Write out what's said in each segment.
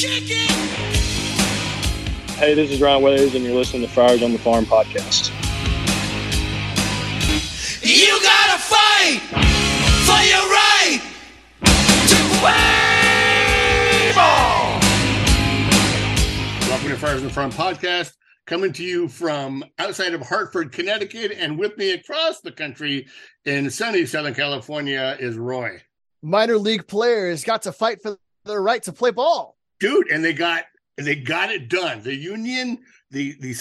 Hey, this is Ryan Withers, and you're listening to Friars on the Farm podcast. You gotta fight for your right to play ball. Welcome to Friars on the Farm podcast, coming to you from outside of Hartford, Connecticut, and with me across the country in sunny Southern California is Roy. minor league players got to fight for their right to play ball. Dude and they got they got it done the union the the,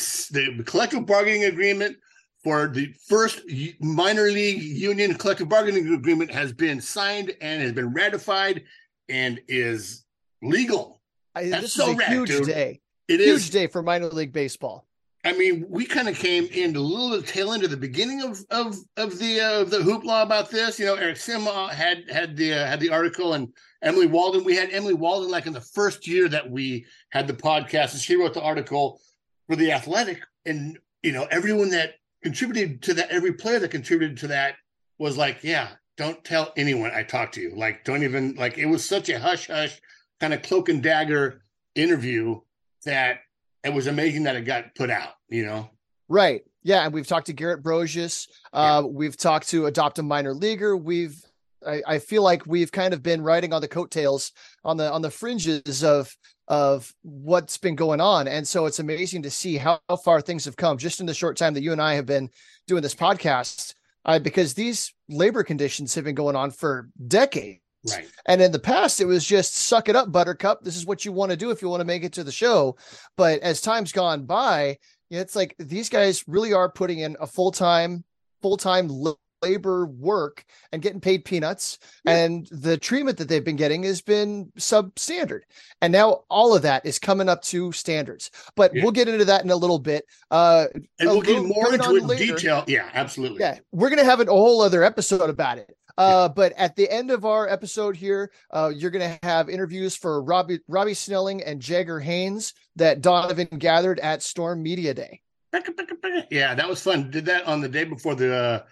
the collective bargaining agreement for the first minor league union collective bargaining agreement has been signed and has been ratified and is legal I, That's this so is a rad, huge dude. day. It huge is. day for minor league baseball. I mean, we kind of came in a little tail end of the beginning of of of the uh, the hoopla about this. You know, Eric Sim uh, had had the uh, had the article, and Emily Waldon. We had Emily Waldon like in the first year that we had the podcast, and she wrote the article for the Athletic. And you know, everyone that contributed to that, every player that contributed to that was like, "Yeah, don't tell anyone I talked to you. Like, don't even like." It was such a hush hush kind of cloak and dagger interview that it was amazing that it got put out, you know. Right. Yeah. And we've talked to Garrett Broshuis. Uh, We've talked to Adopt a Minor Leaguer. We've, I, I feel like we've kind of been riding on the coattails on the on the fringes of of what's been going on. And so it's amazing to see how, how far things have come just in the short time that you and I have been doing this podcast. Uh, because these labor conditions have been going on for decades. Right. And in the past, it was just suck it up, Buttercup. This is what you want to do if you want to make it to the show. But as time's gone by, it's like these guys really are putting in a full time, full time labor work and getting paid peanuts. And the treatment that they've been getting has been substandard. And now all of that is coming up to standards. But Yeah. we'll get into that in a little bit. Uh, And we'll get more into it in later. detail. Yeah, absolutely. Yeah, we're gonna have a whole other episode about it. Uh, but at the end of our episode here, uh, you're gonna have interviews for Robbie Robbie Snelling and Jagger Haynes that Donavan gathered at Storm Media Day. Yeah, that was fun. Did that on the day before the uh,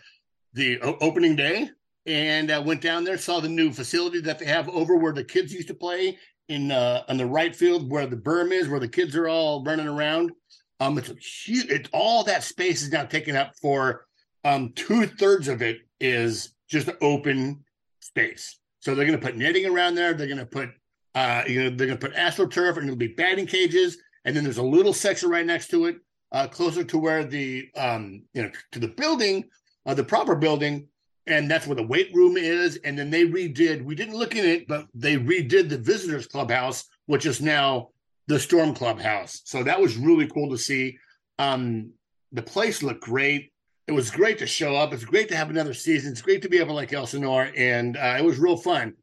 the opening day, and uh, went down there, saw the new facility that they have over where the kids used to play in uh, on the right field, where the berm is, where the kids are all running around. Um, it's huge. It all that space is now taken up for. Um, two thirds of it is just open space. So they're going to put netting around there. They're going to put, uh, you know, they're going to put astroturf, and it'll be batting cages. And then there's a little section right next to it uh, closer to where the um, you know to the building, uh, the proper building, and that's where the weight room is. And then they redid. We didn't look in it, but they redid the visitors clubhouse, which is now the Storm Clubhouse. So that was really cool to see. Um, the place looked great. It was great to show up. It's great to have another season. It's great to be able to Lake Elsinore, and uh, it was real fun.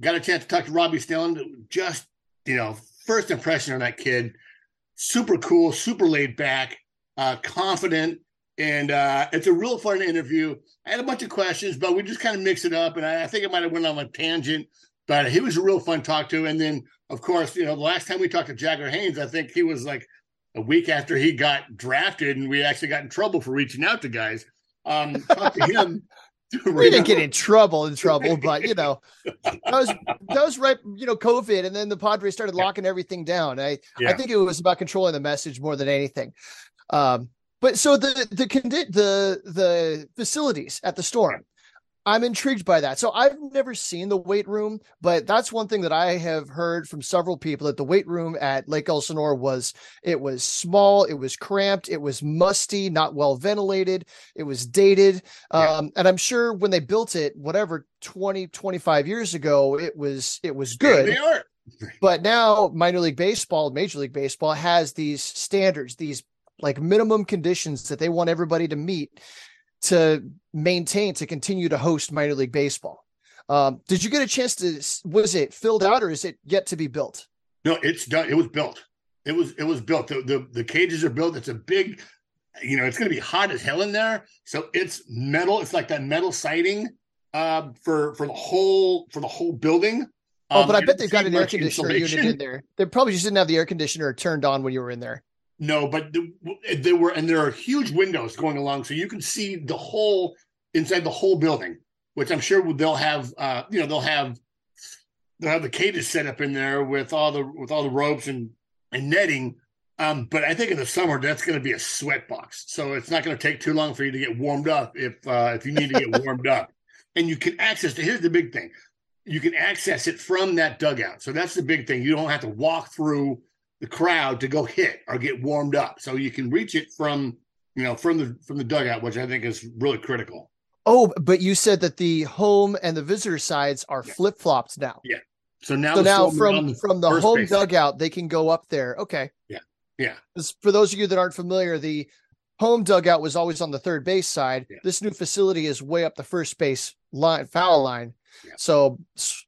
Got a chance to talk to Robbie Snelling. Just you know, first impression on that kid super cool, super laid back, uh, confident, and uh, it's a real fun interview. I had a bunch of questions, but we just kind of mixed it up, and I, I think it might have went on a tangent, but he was a real fun talk to. And then, of course, you know, the last time we talked to Jagger Haynes, I think he was like a week after he got drafted, and we actually got in trouble for reaching out to guys. Um, talked to him. We didn't get in trouble, in trouble, but you know, that was that was right. You know, COVID, and then the Padres started locking everything down. I I think it was about controlling the message more than anything. Um, but so the the the the facilities at the store, I'm intrigued by that. So I've never seen the weight room, but that's one thing that I have heard from several people that the weight room at Lake Elsinore was it was small, it was cramped, it was musty, not well ventilated, it was dated. Yeah. Um, and I'm sure when they built it, whatever 20, 25 years ago, it was it was good. But now minor league baseball, major league baseball has these standards, these like minimum conditions that they want everybody to meet to maintain to continue to host minor league baseball. Um, did you get a chance to was it filled out or is it yet to be built? No, it's done. It was built. It was it was built. The the, the cages are built. It's a big, you know, it's going to be hot as hell in there. So it's metal. It's like that metal siding uh, for for the whole for the whole building. Oh, Um, but I bet they've got an air conditioner unit in there. They probably just didn't have the air conditioner turned on when you were in there. No, but the, there were and there are huge windows going along, so you can see the whole inside the whole building. Which I'm sure they'll have. Uh, you know, they'll have they'll have the cages set up in there with all the with all the ropes and and netting. Um, but I think in the summer that's going to be a sweat box, so it's not going to take too long for you to get warmed up if uh, if you need to get warmed up. And you can access. The, here's the big thing: you can access it from that dugout. So that's the big thing. You don't have to walk through the crowd to go hit or get warmed up. So you can reach it from you know from the from the dugout, which I think is really critical. Oh, but you said that the home and the visitor sides are Yeah. flip flopped now. Yeah. So now, So now Storm are on from from the home base. dugout, they can go up there. Okay. Yeah. Yeah. For those of you that aren't familiar, the home dugout was always on the third base side. Yeah. This new facility is way up the first base line, foul line. Yeah. So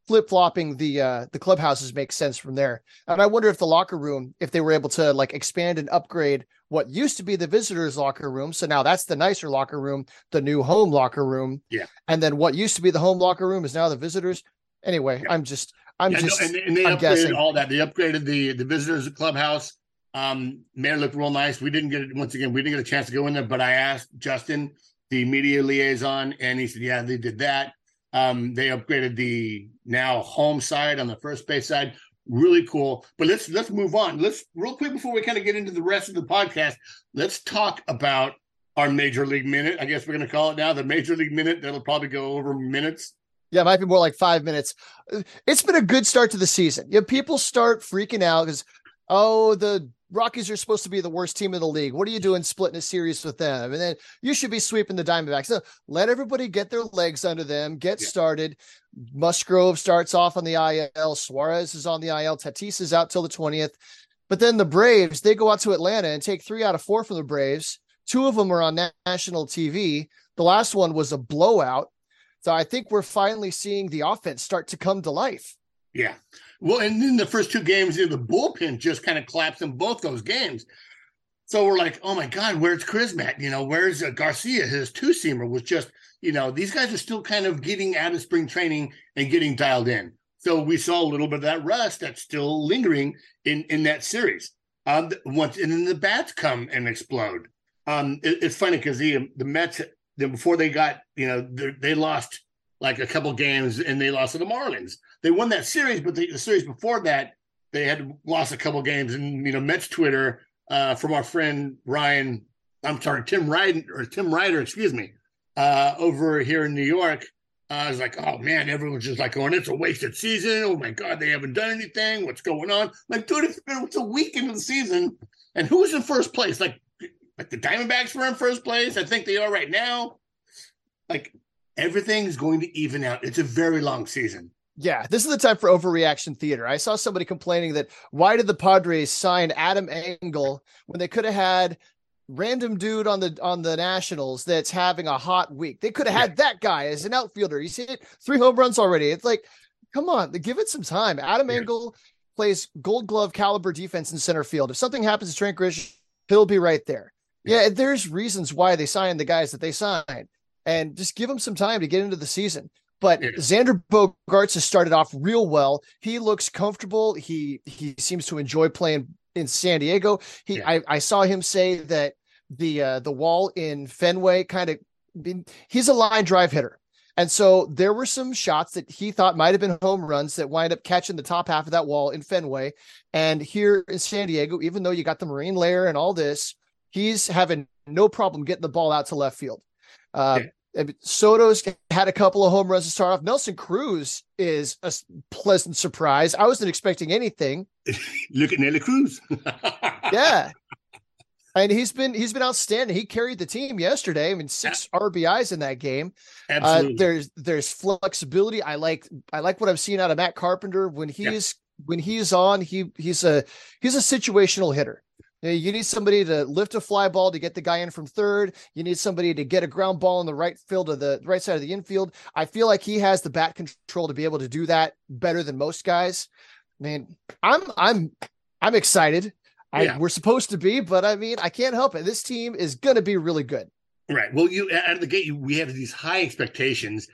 flip flopping the uh, the clubhouses makes sense from there. And I wonder if the locker room, if they were able to like expand and upgrade what used to be the visitors' locker room. So now that's the nicer locker room, the new home locker room. Yeah. And then what used to be the home locker room is now the visitors. Anyway, Yeah. I'm just I'm Yeah, no, just and, and they I'm upgraded guessing. all that. They upgraded the the visitors clubhouse. Um, Mayor looked real nice. We didn't get it once again. We didn't get a chance to go in there, but I asked Justin, the media liaison, and he said, "Yeah, they did that. Um, they upgraded the now home side on the first base side. Really cool. But let's let's move on. Let's real quick before we kind of get into the rest of the podcast. Let's talk about our major league minute. I guess we're going to call it now the major league minute. That'll probably go over minutes. Yeah, it might be more like five minutes. It's been a good start to the season. Yeah, people start freaking out because, oh, the Rockies are supposed to be the worst team in the league. What are you doing splitting a series with them? And then you should be sweeping the Diamondbacks. So let everybody get their legs under them, get Yeah. started. Musgrove starts off on the IL. Suarez is on the IL. Tatis is out till the 20th. But then the Braves, they go out to Atlanta and take three out of four from the Braves. Two of them are on national TV. The last one was a blowout. So I think we're finally seeing the offense start to come to life. Yeah. Well, and then the first two games, the bullpen just kind of collapsed in both those games. So we're like, oh my God, where's Crismatt? You know, where's uh, Garcia? His two seamer was just, you know, these guys are still kind of getting out of spring training and getting dialed in. So we saw a little bit of that rust that's still lingering in in that series. Um, once and then the bats come and explode. Um, it- it's funny because the the Mets, then before they got, you know, they lost like a couple games and they lost to the Marlins they won that series, but the, the series before that, they had lost a couple games. And you know, Mets Twitter uh, from our friend Ryan, I'm sorry, Tim Ryder or Tim Ryder, excuse me, uh, over here in New York. uh, I was like, oh man, everyone's just like going, it's a wasted season. Oh my god, they haven't done anything. What's going on? Like, dude, it's been it's a week into the season, and who's in first place? Like, like the Diamondbacks were in first place. I think they are right now. Like, everything's going to even out. It's a very long season. Yeah, this is the time for overreaction theater. I saw somebody complaining that why did the Padres sign Adam Engel when they could have had random dude on the on the Nationals that's having a hot week. They could have had that guy as an outfielder. You see it, three home runs already. It's like, come on, give it some time. Adam Yeah. Engel plays Gold Glove caliber defense in center field. If something happens to Trent Grisham, he'll be right there. Yeah, there's reasons why they signed the guys that they signed, and just give them some time to get into the season. But Yeah. Xander Bogaerts has started off real well. He looks comfortable. He he seems to enjoy playing in San Diego. He Yeah. I, I saw him say that the uh, the wall in Fenway kind of he's a line drive hitter. And so there were some shots that he thought might have been home runs that wind up catching the top half of that wall in Fenway. And here in San Diego, even though you got the marine layer and all this, he's having no problem getting the ball out to left field. Uh, and Soto's had a couple of home runs to start off. Nelson Cruz is a pleasant surprise. I wasn't expecting anything. Look at Nelly Cruz. Yeah. And he's been he's been outstanding. He carried the team yesterday. I mean, six RBIs in that game. Uh, there's there's flexibility. I like I like what I've seen out of Matt Carpenter when Yeah. he's when he's on. He he's a he's a situational hitter. You, know, you need somebody to lift a fly ball to get the guy in from third. You need somebody to get a ground ball in the right field of the right side of the infield. I feel like he has the bat control to be able to do that better than most guys. I mean, I'm I'm I'm excited. I, We're supposed to be, but I mean, I can't help it. This team is going to be really good. Right. Well, you out of the gate, you, we have these high expectations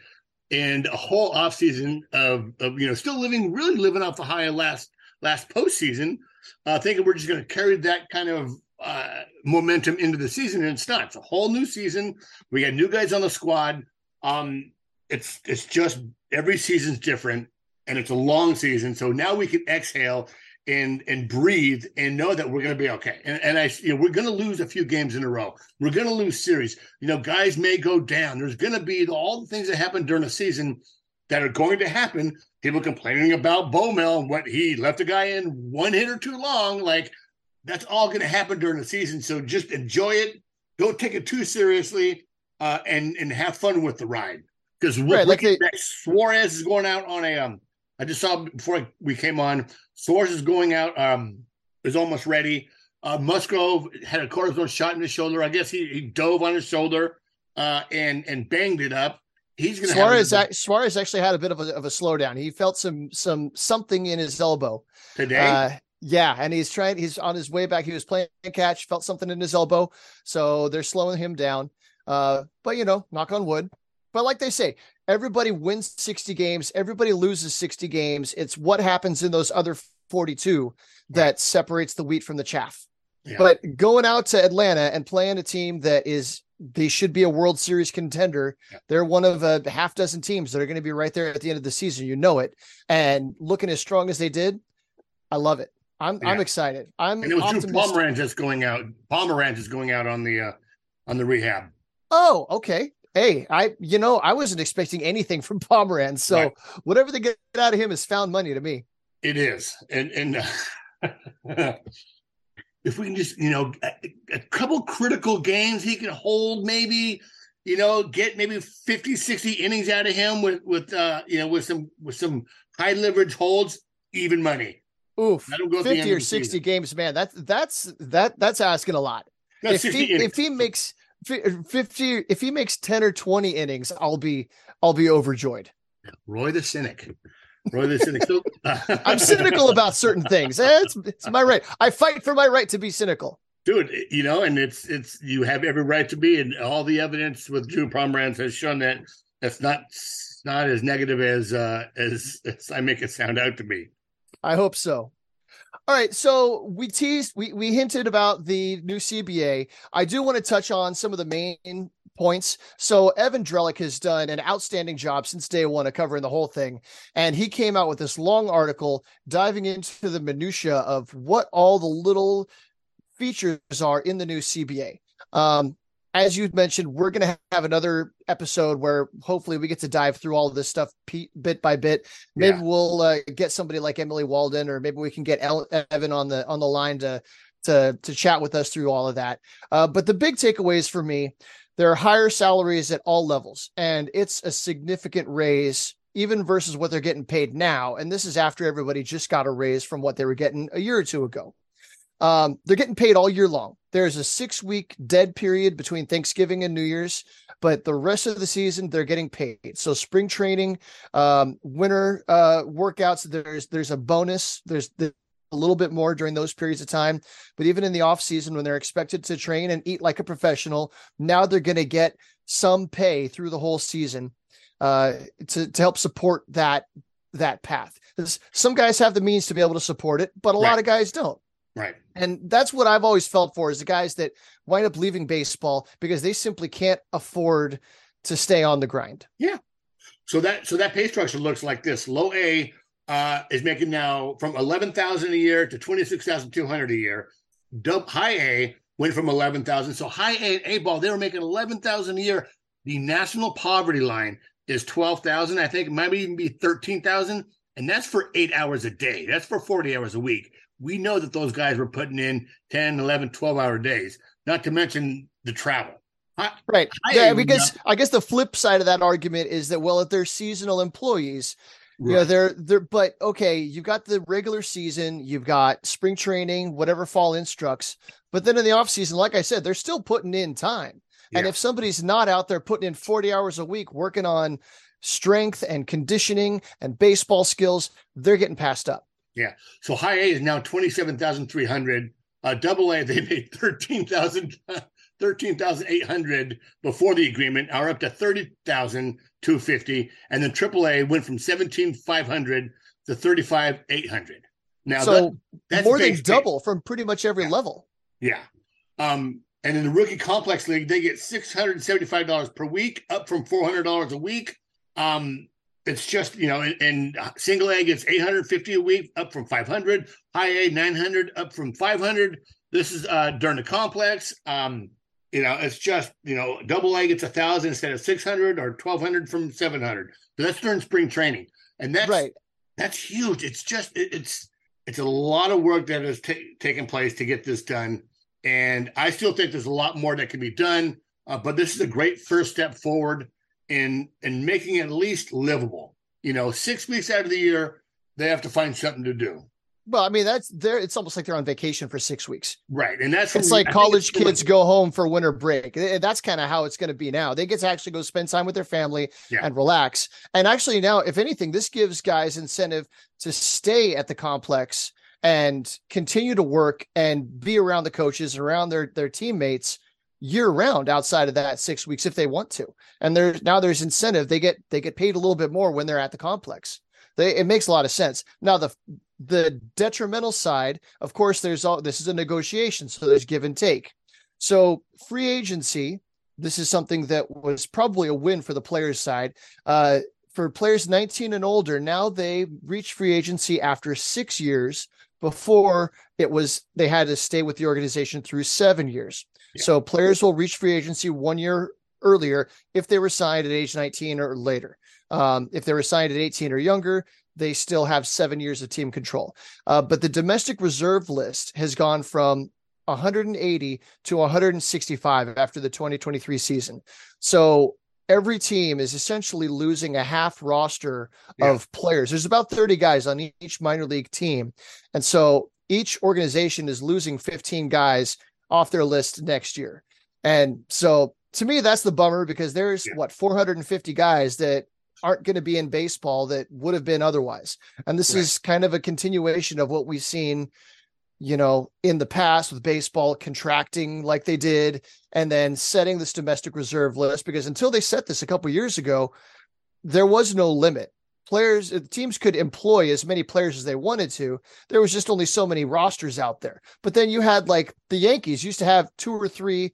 and a whole offseason of, of you know still living really living off the high of last last postseason. Uh, thinking we're just going to carry that kind of uh, momentum into the season, and it's not. It's a whole new season. We got new guys on the squad. Um, it's it's just every season's different, and it's a long season. So now we can exhale and and breathe and know that we're going to be okay. And, and I, you know, we're going to lose a few games in a row. We're going to lose series. You know, guys may go down. There's going to be all the things that happen during the season that are going to happen. People complaining about Bowmel and what he left a guy in one hit or too long. Like that's all going to happen during the season. So just enjoy it. Don't take it too seriously, uh, and and have fun with the ride. Because Right, like they- Suarez is going out on a um. I just saw before we came on. Suarez is going out. Um, is almost ready. Uh, Musgrove had a cortisone shot in his shoulder. I guess he, he dove on his shoulder uh, and and banged it up. He's going to Suarez have Suarez actually had a bit of a, of a slowdown. He felt some some something in his elbow. today. Uh, yeah, and he's trying. He's on his way back. He was playing catch, felt something in his elbow, so they're slowing him down. Uh, but you know, knock on wood. But like they say, everybody wins sixty games. Everybody loses sixty games. It's what happens in those other forty-two that separates the wheat from the chaff. Yeah. But going out to Atlanta and playing a team that is they should be a World Series contender. Yeah. They're one of a half dozen teams that are going to be right there at the end of the season. You know it. And looking as strong as they did, I love it. I'm I'm excited. I'm and it was Drew optimistic. Pomeranz that's going out. Pomeranz is going out on the uh, on the rehab. Oh, okay. Hey, I you know I wasn't expecting anything from Pomeranz, so Right. whatever they get out of him is found money to me. It is, and and uh, if we can just you know a, a couple critical games he can hold, maybe you know get maybe 50, 60 innings out of him with with uh you know with some with some high leverage holds, even money. Oof, Let him go at the end fifty or sixty season. games, man. That's that's that that's asking a lot. No, if he innings. if he makes fifty, if he makes ten or twenty innings, I'll be I'll be overjoyed. Roy the cynic, Roy the cynic. I'm cynical about certain things. Eh, It's, it's my right. I fight for my right to be cynical. dude you know and it's it's you have every right to be and all the evidence with drew pomeranz has shown that it's not not as negative as uh as, as i make it sound out to be I hope so. All right, so we teased, we we hinted about the new CBA. I do want to touch on some of the main points. So Evan Drellich has done an outstanding job since day one of covering the whole thing, and he came out with this long article diving into the minutia of what all the little features are in the new CBA. Um, as you mentioned, we're going to have another episode where hopefully we get to dive through all of this stuff bit by bit. Maybe Yeah. we'll uh, get somebody like Emily Waldon, or maybe we can get El- Evan on the on the line to to to chat with us through all of that. Uh, but the big takeaways for me, there are higher salaries at all levels, and it's a significant raise even versus what they're getting paid now. And this is after everybody just got a raise from what they were getting a year or two ago. Um, they're getting paid all year long. There's a six week dead period between Thanksgiving and New Year's, but the rest of the season they're getting paid. So spring training, um, winter uh, workouts, there's there's a bonus. There's the, a little bit more during those periods of time, but even in the off season when they're expected to train and eat like a professional, now they're going to get some pay through the whole season uh, to to help support that that path. Some guys have the means to be able to support it, but a lot of guys don't. right And that's what I've always felt for is the guys that wind up leaving baseball because they simply can't afford to stay on the grind. Yeah. So that so that pay structure looks like this low a uh is making now from 11000 a year to 26200 a year. Dub, high a went from 11000 so high a and a ball they were making 11000 a year. The national poverty line is 12000 i think it might even be 13000 and that's for eight hours a day. That's for 40 hours a week. We know that those guys were putting in 10 11 12 hour days not to mention the travel. Right. I yeah, because I guess the flip side of that argument is that well, if they're seasonal employees, you know, they're they're but okay, you've got the regular season, you've got spring training, whatever fall instructs, but then in the off season, like I said, they're still putting in time. And if somebody's not out there putting in 40 hours a week working on strength and conditioning and baseball skills, they're getting passed up. Yeah. So high A is now 27,300. Uh, double A, they made 13,000, 13,800 before the agreement, are up to 30,250. And then AAA went from 17,500 to 35,800. Now, so that, that's more than pay. double from pretty much every Yeah. level. Yeah. Um, and in the rookie complex league, they get $675 per week, up from $400 a week. Um, it's just you know, and, and single A gets 850 a week, up from 500. High A 900, up from 500. This is uh during the complex. Um, you know, it's just you know, double A gets a thousand instead of 600 or 1200 from 700. So that's during spring training, and that's right. that's huge. It's just it, it's it's a lot of work that has ta- taken place to get this done, and I still think there's a lot more that can be done. Uh, but this is a great first step forward in in making it at least livable. You know, six weeks out of the year, they have to find something to do. Well, I mean, that's there. It's almost like they're on vacation for six weeks. Right, and that's It's we- like I college it's- kids go home for winter break. That's kind of how it's going to be now. They get to actually go spend time with their family Yeah. and relax. And actually, now, if anything, this gives guys incentive to stay at the complex and continue to work and be around the coaches, and around their their teammates year round outside of that six weeks if they want to. And there's now there's incentive. They get they get paid a little bit more when they're at the complex. They, it makes a lot of sense. Now the the detrimental side, of course, there's all this is a negotiation, so there's give and take. So free agency, this is something that was probably a win for the players' side. Uh, for players 19 and older, now they reach free agency after six years. Before it was, they had to stay with the organization through seven years. Yeah. So players will reach free agency one year earlier if they were signed at age 19 or later. Um, if they were signed at 18 or younger, they still have seven years of team control. Uh, but the domestic reserve list has gone from 180 to 165 after the 2023 season. So every team is essentially losing a half roster Yeah. of players. There's about 30 guys on each minor league team. And so each organization is losing 15 guys off their list next year. And so to me, that's the bummer because there's Yeah. what 450 guys that aren't going to be in baseball that would have been otherwise. And this Right. is kind of a continuation of what we've seen, you know, in the past with baseball contracting like they did, and then setting this domestic reserve list. Because until they set this a couple years ago, there was no limit. Players, uh, teams could employ as many players as they wanted to. There was just only so many rosters out there. But then you had like the Yankees used to have two or three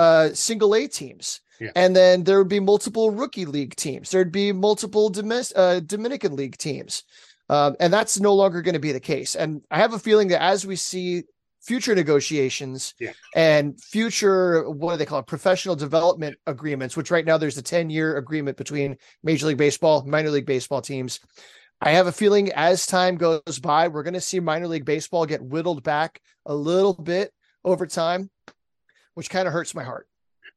uh, single A teams. Yeah. And then there would be multiple rookie league teams. There'd be multiple uh, Dominican league teams. Um, and that's no longer going to be the case. And I have a feeling that as we see future negotiations Yeah. and future, what do they call it, professional development agreements, which right now there's a 10 year agreement between Major League Baseball, minor league baseball teams. I have a feeling as time goes by, we're going to see minor league baseball get whittled back a little bit over time, which kind of hurts my heart.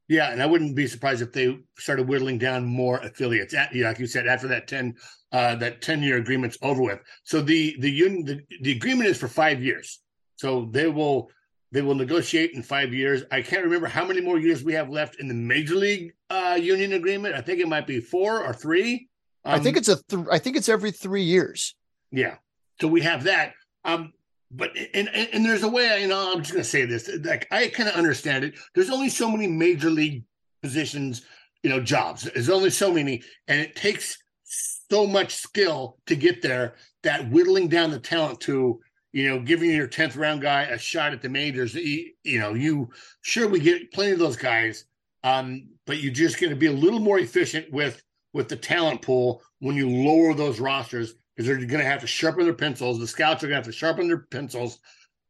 Yeah, and I wouldn't be surprised if they started whittling down more affiliates. At, yeah, like you said, after that ten uh, that ten year agreement's over with. So the the union the, the agreement is for five years. So they will they will negotiate in five years. I can't remember how many more years we have left in the major league uh, union agreement. I think it might be four or three. I think Um, it's a, th- I think it's every three years. yeah. So we have that. Um, but and, and and there's a way. I, you know, I'm just gonna say this. Like I kind of understand it. There's only so many major league positions, you know, jobs. There's only so many, and it takes so much skill to get there. That whittling down the talent to, you know, giving your tenth round guy a shot at the majors. You, you know, you sure we get plenty of those guys, um, but you're just going to be a little more efficient with with the talent pool when you lower those rosters because they're going to have to sharpen their pencils. The scouts are going to have to sharpen their pencils.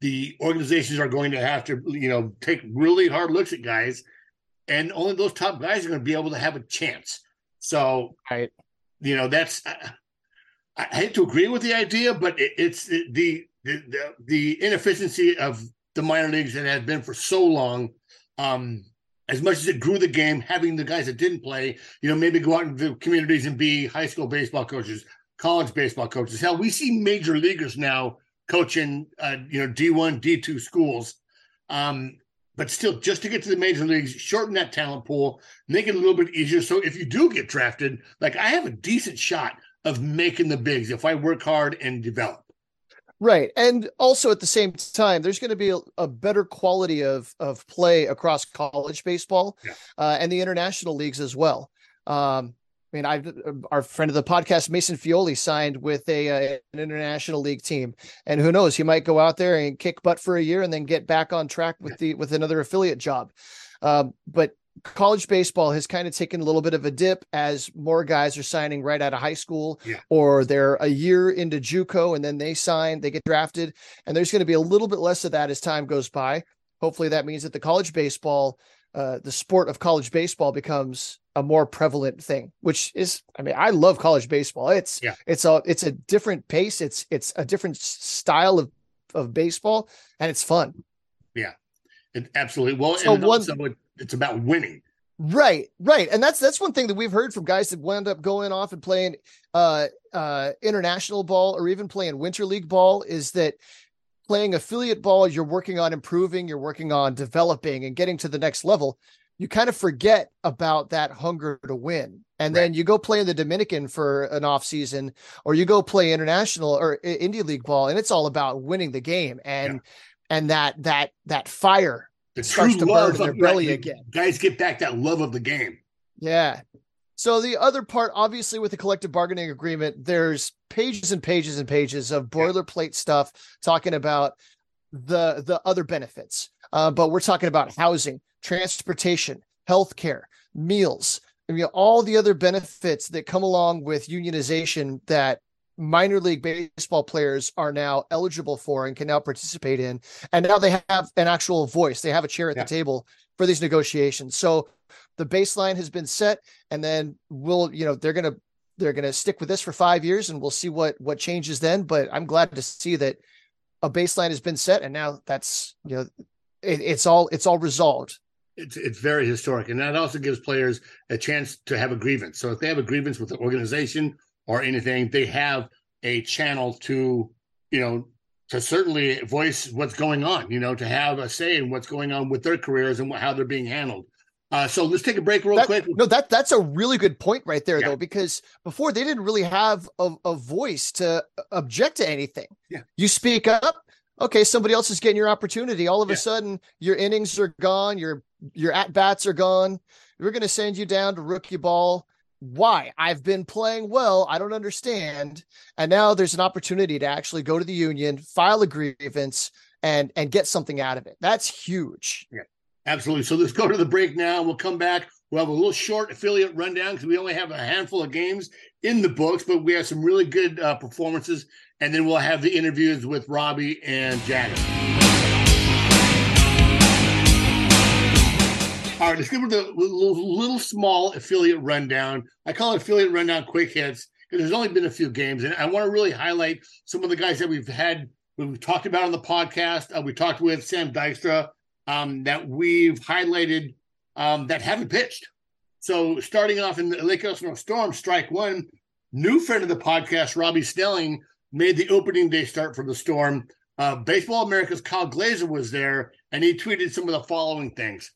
The organizations are going to have to, you know, take really hard looks at guys, and only those top guys are going to be able to have a chance. So, Right. you know, that's I, I hate to agree with the idea, but it, it's the, the the the inefficiency of the minor leagues that has been for so long. Um, as much as it grew the game, having the guys that didn't play, you know, maybe go out into the communities and be high school baseball coaches, college baseball coaches. Hell, we see major leaguers now coaching, uh, you know, D one, D two schools. Um, but still, just to get to the major leagues, shorten that talent pool, make it a little bit easier. So if you do get drafted, like I have a decent shot of making the bigs if I work hard and develop. Right. And also at the same time, there's going to be a, a better quality of of play across college baseball Yeah. uh, and the international leagues as well. Um, I mean, I our friend of the podcast, Mason Feole, signed with a uh, an international league team, and who knows, he might go out there and kick butt for a year and then get back on track with the with another affiliate job. Um, but college baseball has kind of taken a little bit of a dip as more guys are signing right out of high school Yeah. or they're a year into JUCO and then they sign, they get drafted. And there's going to be a little bit less of that as time goes by. Hopefully that means that the college baseball, uh, the sport of college baseball becomes a more prevalent thing, which is, I mean, I love college baseball. It's, Yeah. it's a, it's a different pace. It's, it's a different style of, of baseball and it's fun. Yeah, it, absolutely. Well, So and one- it, it's about winning. Right, right. And that's that's one thing that we've heard from guys that wound up going off and playing uh uh international ball or even playing winter league ball is that playing affiliate ball you're working on improving, you're working on developing and getting to the next level. You kind of forget about that hunger to win. And then you go play in the Dominican for an off season or you go play international or uh, I- India league ball and it's all about winning the game and and that that that fire The starts to burn in their belly again. Guys get back that love of the game. Yeah. So the other part, obviously, with the collective bargaining agreement, there's pages and pages and pages of boilerplate stuff talking about the the other benefits. Uh, but we're talking about housing, transportation, healthcare, meals, I mean, all the other benefits that come along with unionization that minor league baseball players are now eligible for and can now participate in. And now they have an actual voice. They have a chair at Yeah. the table for these negotiations. So the baseline has been set and then we'll, you know, they're to they're to stick with this for 5 years and we'll see what what changes then, but I'm glad to see that a baseline has been set and now that's, you know, it, it's all it's all resolved. It's it's very historic, and that also gives players a chance to have a grievance. So if they have a grievance with the organization or anything, they have a channel to, you know, to certainly voice what's going on. You know, to have a say in what's going on with their careers and how they're being handled. Uh, so let's take a break real That- quick. No, that that's a really good point right there, Yeah. though, because before they didn't really have a, a voice to object to anything. Yeah. You speak up, okay, somebody else is getting your opportunity. All of Yeah. a sudden, your innings are gone, your your at bats are gone. We're going to send you down to rookie ball. Why? I've been playing well. I don't understand. And now there's an opportunity to actually go to the union, file a grievance, and and get something out of it. That's huge. Absolutely. So let's go to the break now. We'll come back. We'll have a little short affiliate rundown because we only have a handful of games in the books, but we have some really good uh, performances. And then we'll have the interviews with Robbie and Jagger. All right, let's give it a little, little small affiliate rundown. I call it affiliate rundown quick hits because there's only been a few games. And I want to really highlight some of the guys that we've had, we've talked about on the podcast. Uh, we talked with Sam Dykstra um, that we've highlighted um, that haven't pitched. So starting off in the Lake Elsinore Storm, strike one, new friend of the podcast, Robbie Snelling, made the opening day start for the Storm. Uh, Baseball America's Kyle Glaser was there, and he tweeted some of the following things.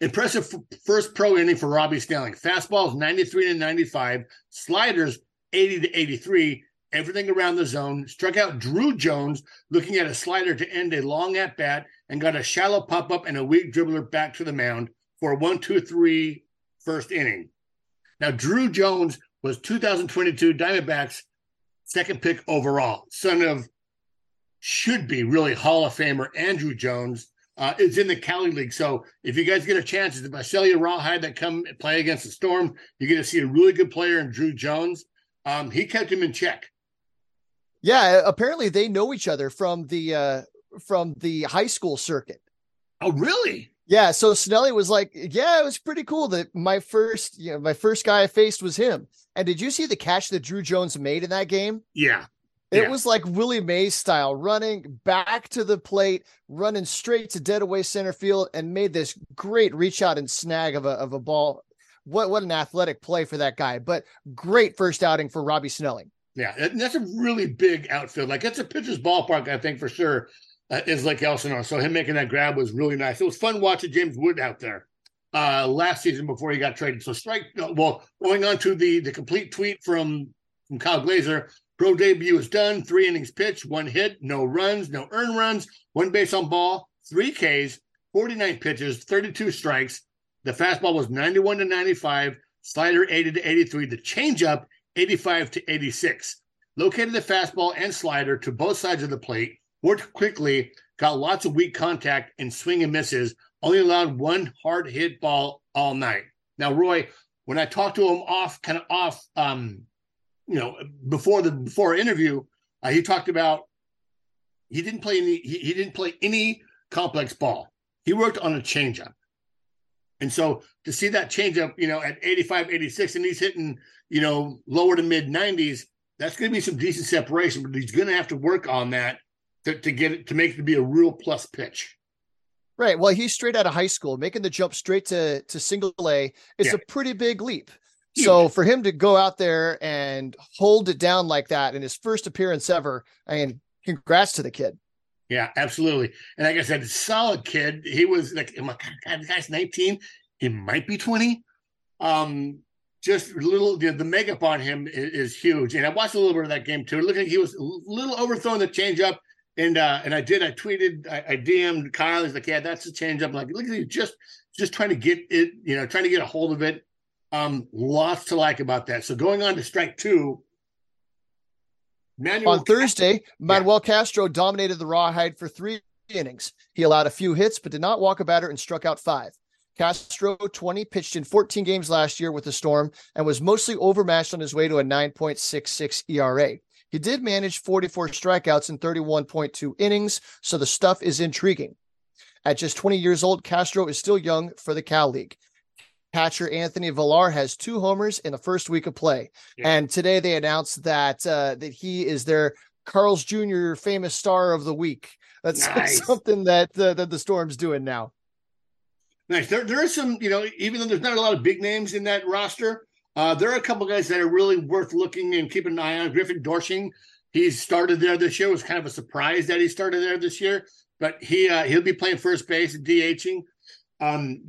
Impressive f- first pro inning for Robbie Snelling. Fastballs 93 to 95, sliders 80 to 83, everything around the zone. Struck out Drew Jones looking at a slider to end a long at bat and got a shallow pop up and a weak dribbler back to the mound for a one, two, three first inning. Now, Drew Jones was 2022 Diamondbacks second pick overall, son of should be really Hall of Famer Andruw Jones. Uh, is in the Cali League. So if you guys get a chance, Visalia Rawhide that come play against the Storm, you're going to see a really good player in Drew Jones. Um, he kept him in check. Yeah, apparently they know each other from the uh from the high school circuit. Oh, really? Yeah, so Snelly was like, "Yeah, it was pretty cool that my first, you know, my first guy I faced was him." And did you see the catch that Drew Jones made in that game? Yeah. It Yeah. was like Willie Mays style, running back to the plate, running straight to dead away center field, and made this great reach out and snag of a of a ball. What what an athletic play for that guy! But great first outing for Robbie Snelling. Yeah, that's a really big outfield. Like it's a pitcher's ballpark, I think for sure. Uh, is Lake Elsinore. So him making that grab was really nice. It was fun watching James Wood out there uh, last season before he got traded. So strike. Well, going on to the the complete tweet from from Kyle Glaser. Pro debut is done. Three innings pitched, one hit, no runs, no earned runs, one base on ball, three Ks, 49 pitches, 32 strikes. The fastball was 91 to 95, slider 80 to 83, the changeup 85 to 86. Located the fastball and slider to both sides of the plate, worked quickly, got lots of weak contact and swing and misses only allowed one hard hit ball all night. Now, Roy, when I talked to him off, kind of off, um, you know, before the before interview, uh, he talked about he didn't play any he, he didn't play any complex ball. He worked on a changeup. And so to see that change up, you know, at 85, 86, and he's hitting, you know, lower to mid 90s, that's going to be some decent separation, but he's going to have to work on that to, to get it to make it to be a real plus pitch. Right. Well, he's straight out of high school, making the jump straight to to single A is Yeah. a pretty big leap. So for him to go out there and hold it down like that in his first appearance ever, I mean, congrats to the kid. Yeah, absolutely. And like I said, solid kid. He was like, oh my God, the guy's 19. He might be 20. Um, just little, the makeup on him is, is huge. And I watched a little bit of that game too. Look like he was a little overthrowing the changeup. And uh, and I did, I tweeted, I, I DM'd Kyle. He's like, yeah, that's the changeup. I'm like, look at you, just just trying to get it, you know, trying to get a hold of it. Um, lots to like about that. So going on to strike two. Manuel On Thursday, Manuel Castro dominated the rawhide for three innings. He allowed a few hits, but did not walk a batter and struck out five. Castro, 20, pitched in 14 games last year with the Storm and was mostly overmatched on his way to a 9.66 ERA. He did manage 44 strikeouts in 31.2 innings, so the stuff is intriguing. At just 20 years old, Castro is still young for the Cal League. Catcher Anthony Villar has two homers in the first week of play. Yeah. And today they announced that uh, that he is their Carl's Jr. famous star of the week. That's Nice. something that uh, that the Storm's doing now. Nice. There, there are some, you know, even though there's not a lot of big names in that roster, uh, there are a couple guys that are really worth looking and keeping an eye on. Griffin Doersching, he started there this year. It was kind of a surprise that he started there this year, but he uh, he'll be playing first base and DHing. Um,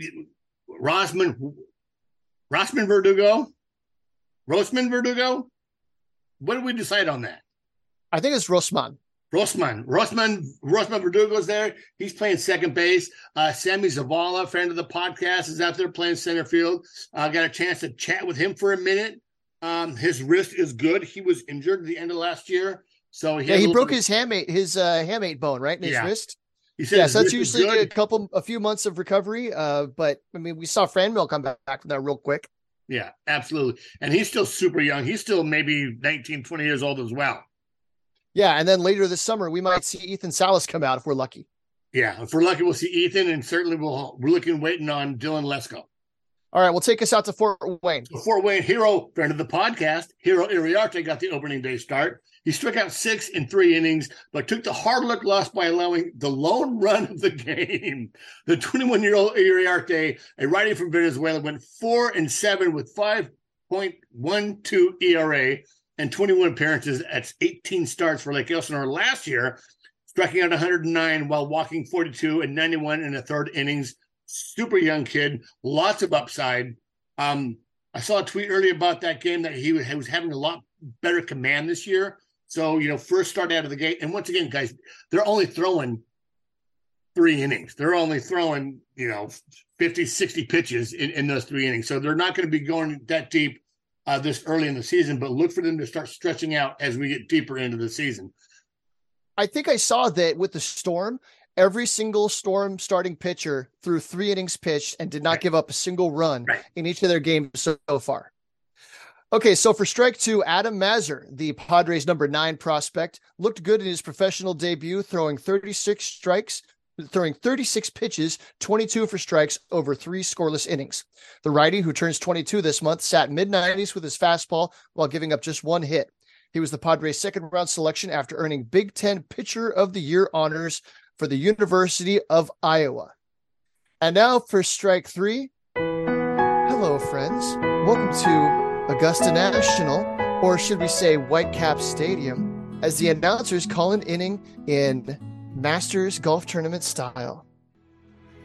Rosman, Rosman Verdugo, Rosman Verdugo. What did we decide on that? I think it's Rosman. Rosman, Rosman, Rosman Verdugo's there. He's playing second base. Uh, Sammy Zavala, friend of the podcast, is out there playing center field. I uh, got a chance to chat with him for a minute. Um, his wrist is good. He was injured at the end of last year, so he, Yeah, he broke bit- his hamate his uh, hamate bone right in his Yeah. wrist. He said Yeah, so that's usually a couple a few months of recovery. Uh, but I mean, we saw Franmil come back from that real quick. Yeah, absolutely. And he's still super young. He's still maybe 19, 20 years old as well. Yeah, and then later this summer we might see Ethan Salas come out if we're lucky. Yeah, if we're lucky, we'll see Ethan, and certainly we'll we're looking waiting on Dylan Lesko. All right, well, take us out to Fort Wayne. Fort Wayne Jairo, friend of the podcast, Jairo Iriarte got the opening day start. He struck out six in three innings, but took the hard luck loss by allowing the lone run of the game. The 21 year old Iriarte, a righty from Venezuela, went four and seven with 5.12 ERA and 21 appearances at 18 starts for Lake Elsinore last year, striking out 109 while walking 42 and 91 in the third innings. Super young kid, lots of upside. Um, I saw a tweet earlier about that game that he was, he was having a lot better command this year. So, you know, first start out of the gate. And once again, guys, they're only throwing three innings. They're only throwing, you know, 50, 60 pitches in, in those three innings. So they're not going to be going that deep uh, this early in the season, but look for them to start stretching out as we get deeper into the season. I think I saw that with the Storm, every single Storm starting pitcher threw three innings pitched and did not Right. give up a single run Right. in each of their games so, so far. Okay, so for strike two, Adam Mazur, the Padres number nine prospect, looked good in his professional debut, throwing 36 strikes, throwing 36 pitches, 22 for strikes over three scoreless innings. The righty, who turns 22 this month, sat mid 90s with his fastball while giving up just one hit. He was the Padres' second round selection after earning Big Ten Pitcher of the Year honors for the University of Iowa. And now for strike three. Hello, friends. Welcome to Augusta National, or should we say Whitecap Stadium, as the announcers call an inning in Masters Golf Tournament style.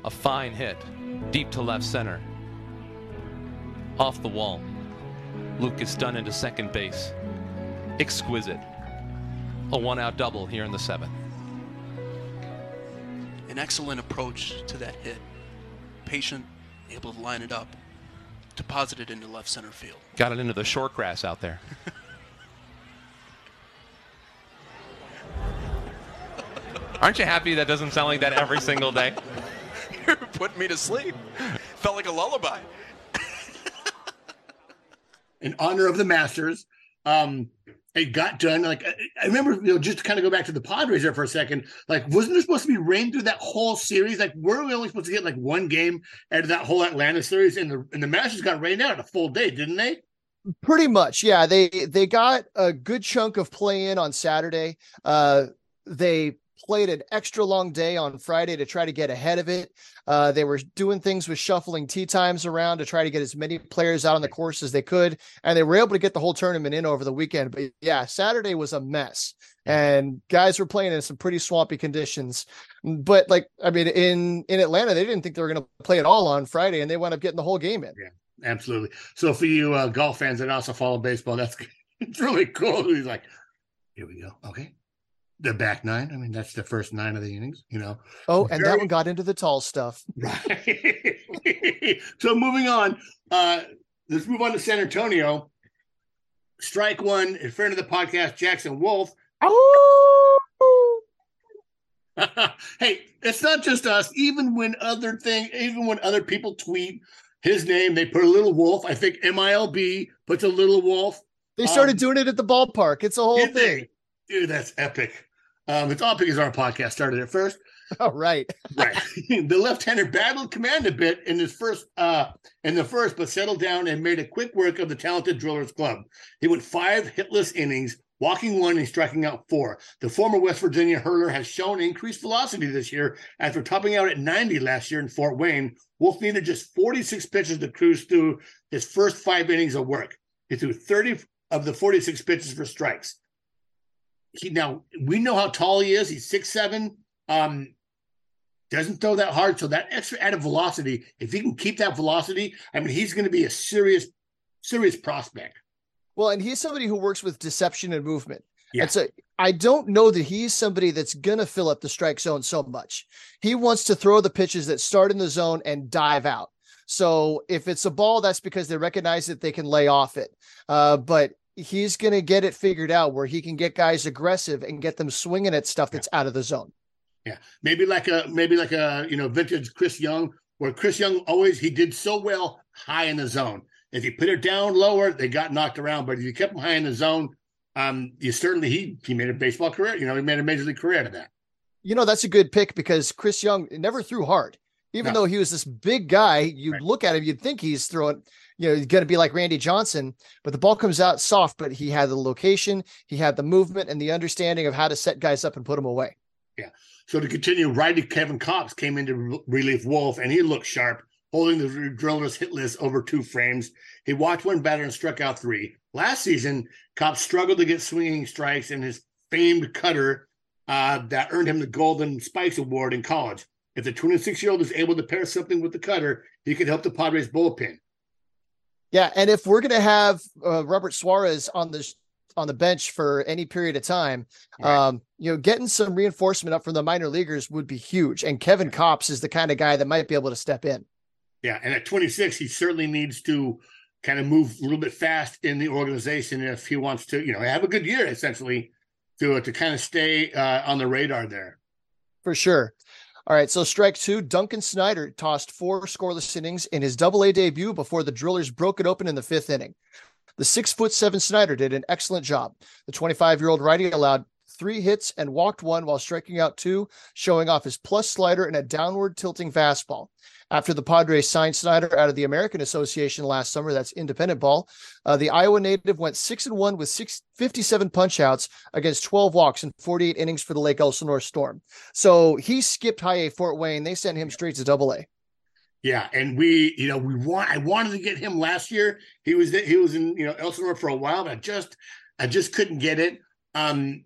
A fine hit, deep to left center. Off the wall. Lucas Dunn into second base. Exquisite. A one out double here in the seventh. An excellent approach to that hit. Patient, able to line it up, deposit it into left center field. Got it into the short grass out there. Aren't you happy that doesn't sound like that every single day? You're putting me to sleep. Felt like a lullaby. in honor of the Masters. Um, it got done. Like I, remember, you know, just to kind of go back to the Padres there for a second. Like, wasn't there supposed to be rain through that whole series? Like, were we only supposed to get like one game out of that whole Atlanta series? And the and the Masters got rained out a full day, didn't they? Pretty much, yeah. They they got a good chunk of play in on Saturday. Uh, they played an extra long day on Friday to try to get ahead of it. Uh, they were doing things with shuffling tee times around to try to get as many players out on the course as they could, and they were able to get the whole tournament in over the weekend. But yeah, Saturday was a mess, and guys were playing in some pretty swampy conditions. But like, I mean, in in Atlanta, they didn't think they were going to play it all on Friday, and they wound up getting the whole game in. Yeah. Absolutely. So for you uh, golf fans that also follow baseball, that's it's really cool. He's like, here we go. Okay, the back nine. I mean, that's the first nine of the innings, you know. Oh, and Very- that one got into the tall stuff. Right. so moving on, uh, let's move on to San Antonio. Strike one in front of the podcast, Jackson Wolf. Oh, hey, it's not just us. Even when other thing, even when other people tweet his name, they put a little wolf. I think MILB puts a little wolf. they started Um, doing it at the ballpark. It's a whole Did they? thing. Dude, that's epic. Um, it's all because our podcast started it first. All right. Right. the left-hander battled command a bit in his first uh in the first, but settled down and made a quick work of the talented Drillers Club. He went five hitless innings, walking one and striking out four. The former West Virginia hurler has shown increased velocity this year after topping out at 90 last year in Fort Wayne. Wolf needed just 46 pitches to cruise through his first five innings of work. He threw 30 of the 46 pitches for strikes. He now we know how tall he is. He's six seven. Um, doesn't throw that hard. So that extra added velocity, if he can keep that velocity, I mean, he's going to be a serious, serious prospect. Well, and he's somebody who works with deception and movement. Yeah. And so I don't know that he's somebody that's going to fill up the strike zone so much. He wants to throw the pitches that start in the zone and dive out. So if it's a ball, that's because they recognize that they can lay off it. Uh, but he's going to get it figured out where he can get guys aggressive and get them swinging at stuff that's out of the zone. Yeah, maybe like a maybe like a you know vintage Chris Young, where Chris Young always he did so well high in the zone. If you put it down lower, they got knocked around. But if you kept them high in the zone, um, you certainly he he made a baseball career. You know, he made a major league career out of that. You know, that's a good pick because Chris Young never threw hard. Even No. though he was this big guy, you'd Right. look at him, you'd think he's throwing, you know, he's going to be like Randy Johnson, but the ball comes out soft. But he had the location, he had the movement, and the understanding of how to set guys up and put them away. Yeah. So to continue, righty Kevin Cox came into re- relief Wolf, and he looked sharp, holding the drillers hitless over two frames. He walked one batter and struck out three. Last season, Cox struggled to get swinging strikes in his famed cutter uh, that earned him the Golden Spikes Award in college. If the 26 year old is able to pair something with the cutter, he could help the Padres bullpen. Yeah, and if we're going to have uh, Robert Suarez on the on the bench for any period of time, Right. um, you know, getting some reinforcement up from the minor leaguers would be huge. And Kevin Cox is the kind of guy that might be able to step in. Yeah, and at 26, he certainly needs to kind of move a little bit fast in the organization if he wants to, you know, have a good year essentially to to kind of stay uh, on the radar there. for sure. All right, so strike two. Duncan Snyder tossed four scoreless innings in his double A debut before the Drillers broke it open in the fifth inning. The six foot seven Snyder did an excellent job. The 25 year old righty allowed three hits and walked one while striking out two, showing off his plus slider and a downward tilting fastball. After the Padres signed Snyder out of the American Association last summer, that's independent ball, uh, the Iowa native went six and one with six, 57 punch outs against 12 walks and 48 innings for the Lake Elsinore Storm. So he skipped high A Fort Wayne. They sent him straight to double A. Yeah, and we, you know, we want. I wanted to get him last year. He was he was in you know Elsinore for a while, but I just I just couldn't get it. Um,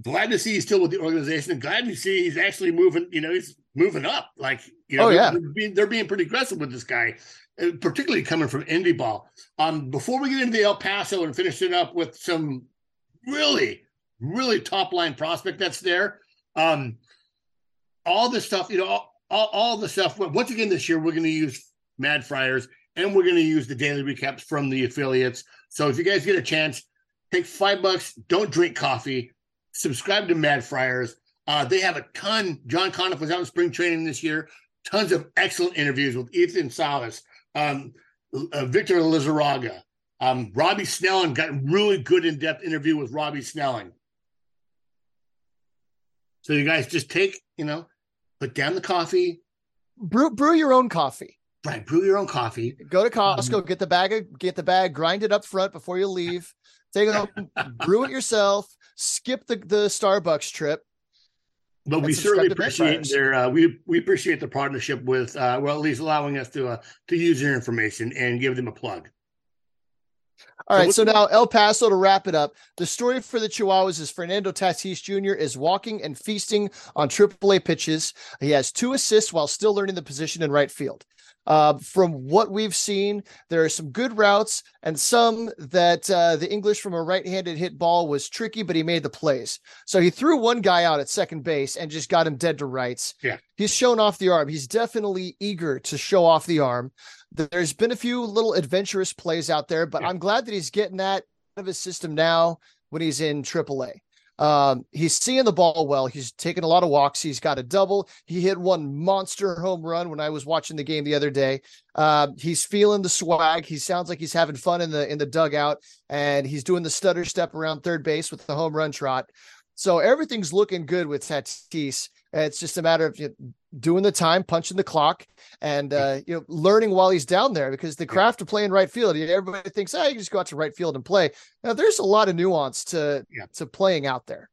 glad to see he's still with the organization, glad to see he's actually moving. You know, he's moving up. Like you know, Oh, they're- yeah. they're being, they're being pretty aggressive with this guy, uh, particularly coming from Indy ball. Um, before we get into the El Paso and finish it up with some really really top line prospect that's there. Um, all the stuff, you know, all, all, all the stuff. Once again, this year we're going to use Mad Friars and we're going to use the daily recaps from the affiliates. So if you guys get a chance, take five bucks. Don't drink coffee. Subscribe to Mad Friars. Uh, they have a ton. John Conniff was out in spring training this year. Tons of excellent interviews with Ethan Salas, um, uh, Victor Lizarraga, um, Robbie Snelling got a really good in depth interview with Robbie Snelling. So you guys just take, you know, put down the coffee, brew brew your own coffee. Right, brew your own coffee. Go to Costco, um, get the bag, of, get the bag, grind it up front before you leave. Take it home, brew it yourself. Skip the the Starbucks trip. But we certainly appreciate their uh, we we appreciate the partnership with uh, well at least allowing us to uh, to use their information and give them a plug. All right, so now El Paso to wrap it up. The story for the Chihuahuas is Fernando Tatis Jr. is walking and feasting on AAA pitches. He has two assists while still learning the position in right field. Uh, from what we've seen, there are some good routes and some that uh, the English from a right-handed hit ball was tricky, but he made the plays. So he threw one guy out at second base and just got him dead to rights. Yeah, he's shown off the arm. He's definitely eager to show off the arm. There's been a few little adventurous plays out there, but yeah. I'm glad that he's getting that out of his system now when he's in AAA. Um, he's seeing the ball well. He's taking a lot of walks. He's got a double. He hit one monster home run when I was watching the game the other day. Uh, he's feeling the swag. He sounds like he's having fun in the in the dugout, and he's doing the stutter step around third base with the home run trot. So everything's looking good with Tatis. It's just a matter of you know, doing the time, punching the clock, and uh, you know, learning while he's down there. Because the craft of playing right field, everybody thinks, "Oh, you just go out to right field and play." Now, there's a lot of nuance to yeah. to playing out there.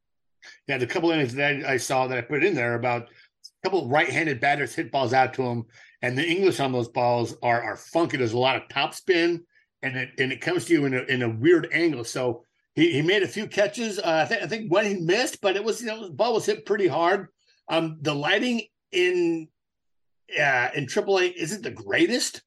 Yeah, the couple innings that I saw that I put in there about a couple right-handed batters hit balls out to him, and the English on those balls are are funky. There's a lot of top spin, and it and it comes to you in a in a weird angle. So he, he made a few catches. Uh, I think I think one he missed, but it was you know the ball was hit pretty hard. Um, the lighting in uh, in AAA isn't the greatest.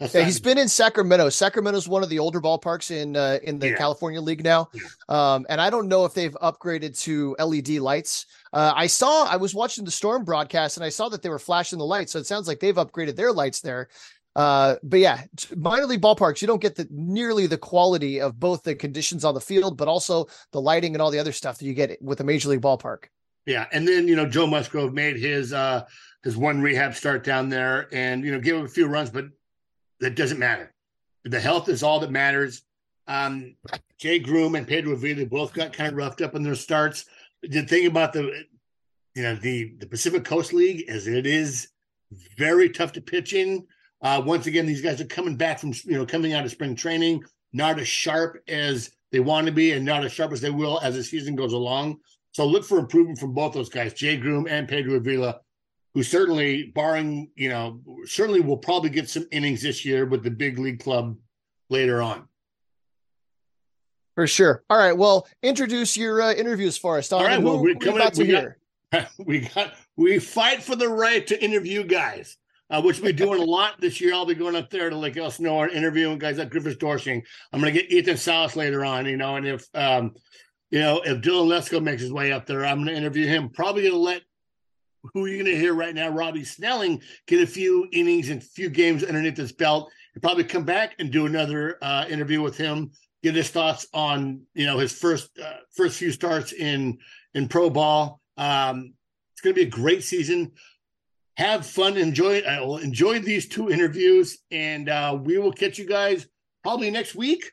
yeah, he's been in Sacramento. Sacramento is one of the older ballparks in uh, in the yeah. California League now, um, and I don't know if they've upgraded to LED lights. Uh, I saw I was watching the Storm broadcast, and I saw that they were flashing the lights, so it sounds like they've upgraded their lights there. Uh, but yeah, minor league ballparks, you don't get the nearly the quality of both the conditions on the field, but also the lighting and all the other stuff that you get with a major league ballpark. Yeah, and then you know Joe Musgrove made his uh his one rehab start down there, and you know gave him a few runs, but that doesn't matter. The health is all that matters. Um, Jay Groom and Pedro Avila both got kind of roughed up in their starts. The thing about the you know the the Pacific Coast League is it is very tough to pitch in. Uh, once again, these guys are coming back from you know coming out of spring training, not as sharp as they want to be, and not as sharp as they will as the season goes along. So look for improvement from both those guys, Jay Groom and Pedro Avila, who certainly, barring, you know, certainly will probably get some innings this year with the big league club later on. For sure. All right. Well, introduce your uh, interviews for us. All right. Well, we're coming up. We got, we got, we fight for the right to interview guys, uh, which we're doing a lot this year. I'll be going up there to Lake Elsinore and interviewing guys like Griffin Doersching. I'm going to get Ethan Salas later on, you know, and if, um, you know, if Dylan Lesko makes his way up there, I'm going to interview him. Probably going to let who you're going to hear right now, Robbie Snelling, get a few innings and a few games underneath his belt, and probably come back and do another uh, interview with him, get his thoughts on you know his first uh, first few starts in in pro ball. Um, it's going to be a great season. Have fun, enjoy. I will enjoy these two interviews, and uh, we will catch you guys probably next week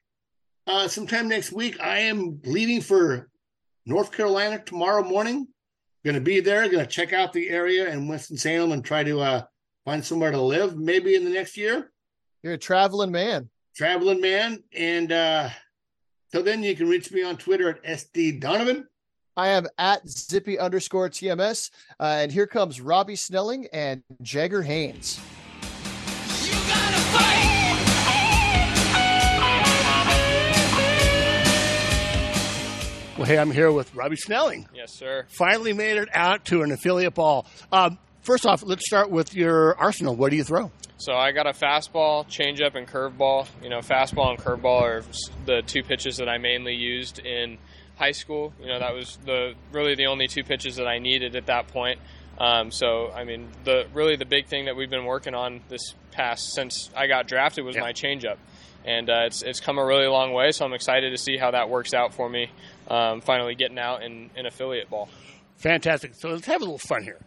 uh, sometime next week. I am leaving for North Carolina tomorrow morning. Going to be there. Going to check out the area in Winston Salem and try to uh, find somewhere to live. Maybe in the next year. You're a traveling man. Traveling man, and uh, so then you can reach me on Twitter at SD Donavan. I am at zippy underscore TMS. Uh, and here comes Robbie Snelling and Jagger Haynes. Well, hey, I'm here with Robbie Snelling. Yes, sir. Finally made it out to an affiliate ball. Um, first off, let's start with your arsenal. What do you throw? So I got a fastball, changeup, and curveball. You know, fastball and curveball are the two pitches that I mainly used in high school. You know, that was the really the only two pitches that I needed at that point. Um, so I mean, the really the big thing that we've been working on this past since I got drafted was yeah. my changeup and uh, it's it's come a really long way. So I'm excited to see how that works out for me. Um, finally getting out in, in affiliate ball. Fantastic. So let's have a little fun here.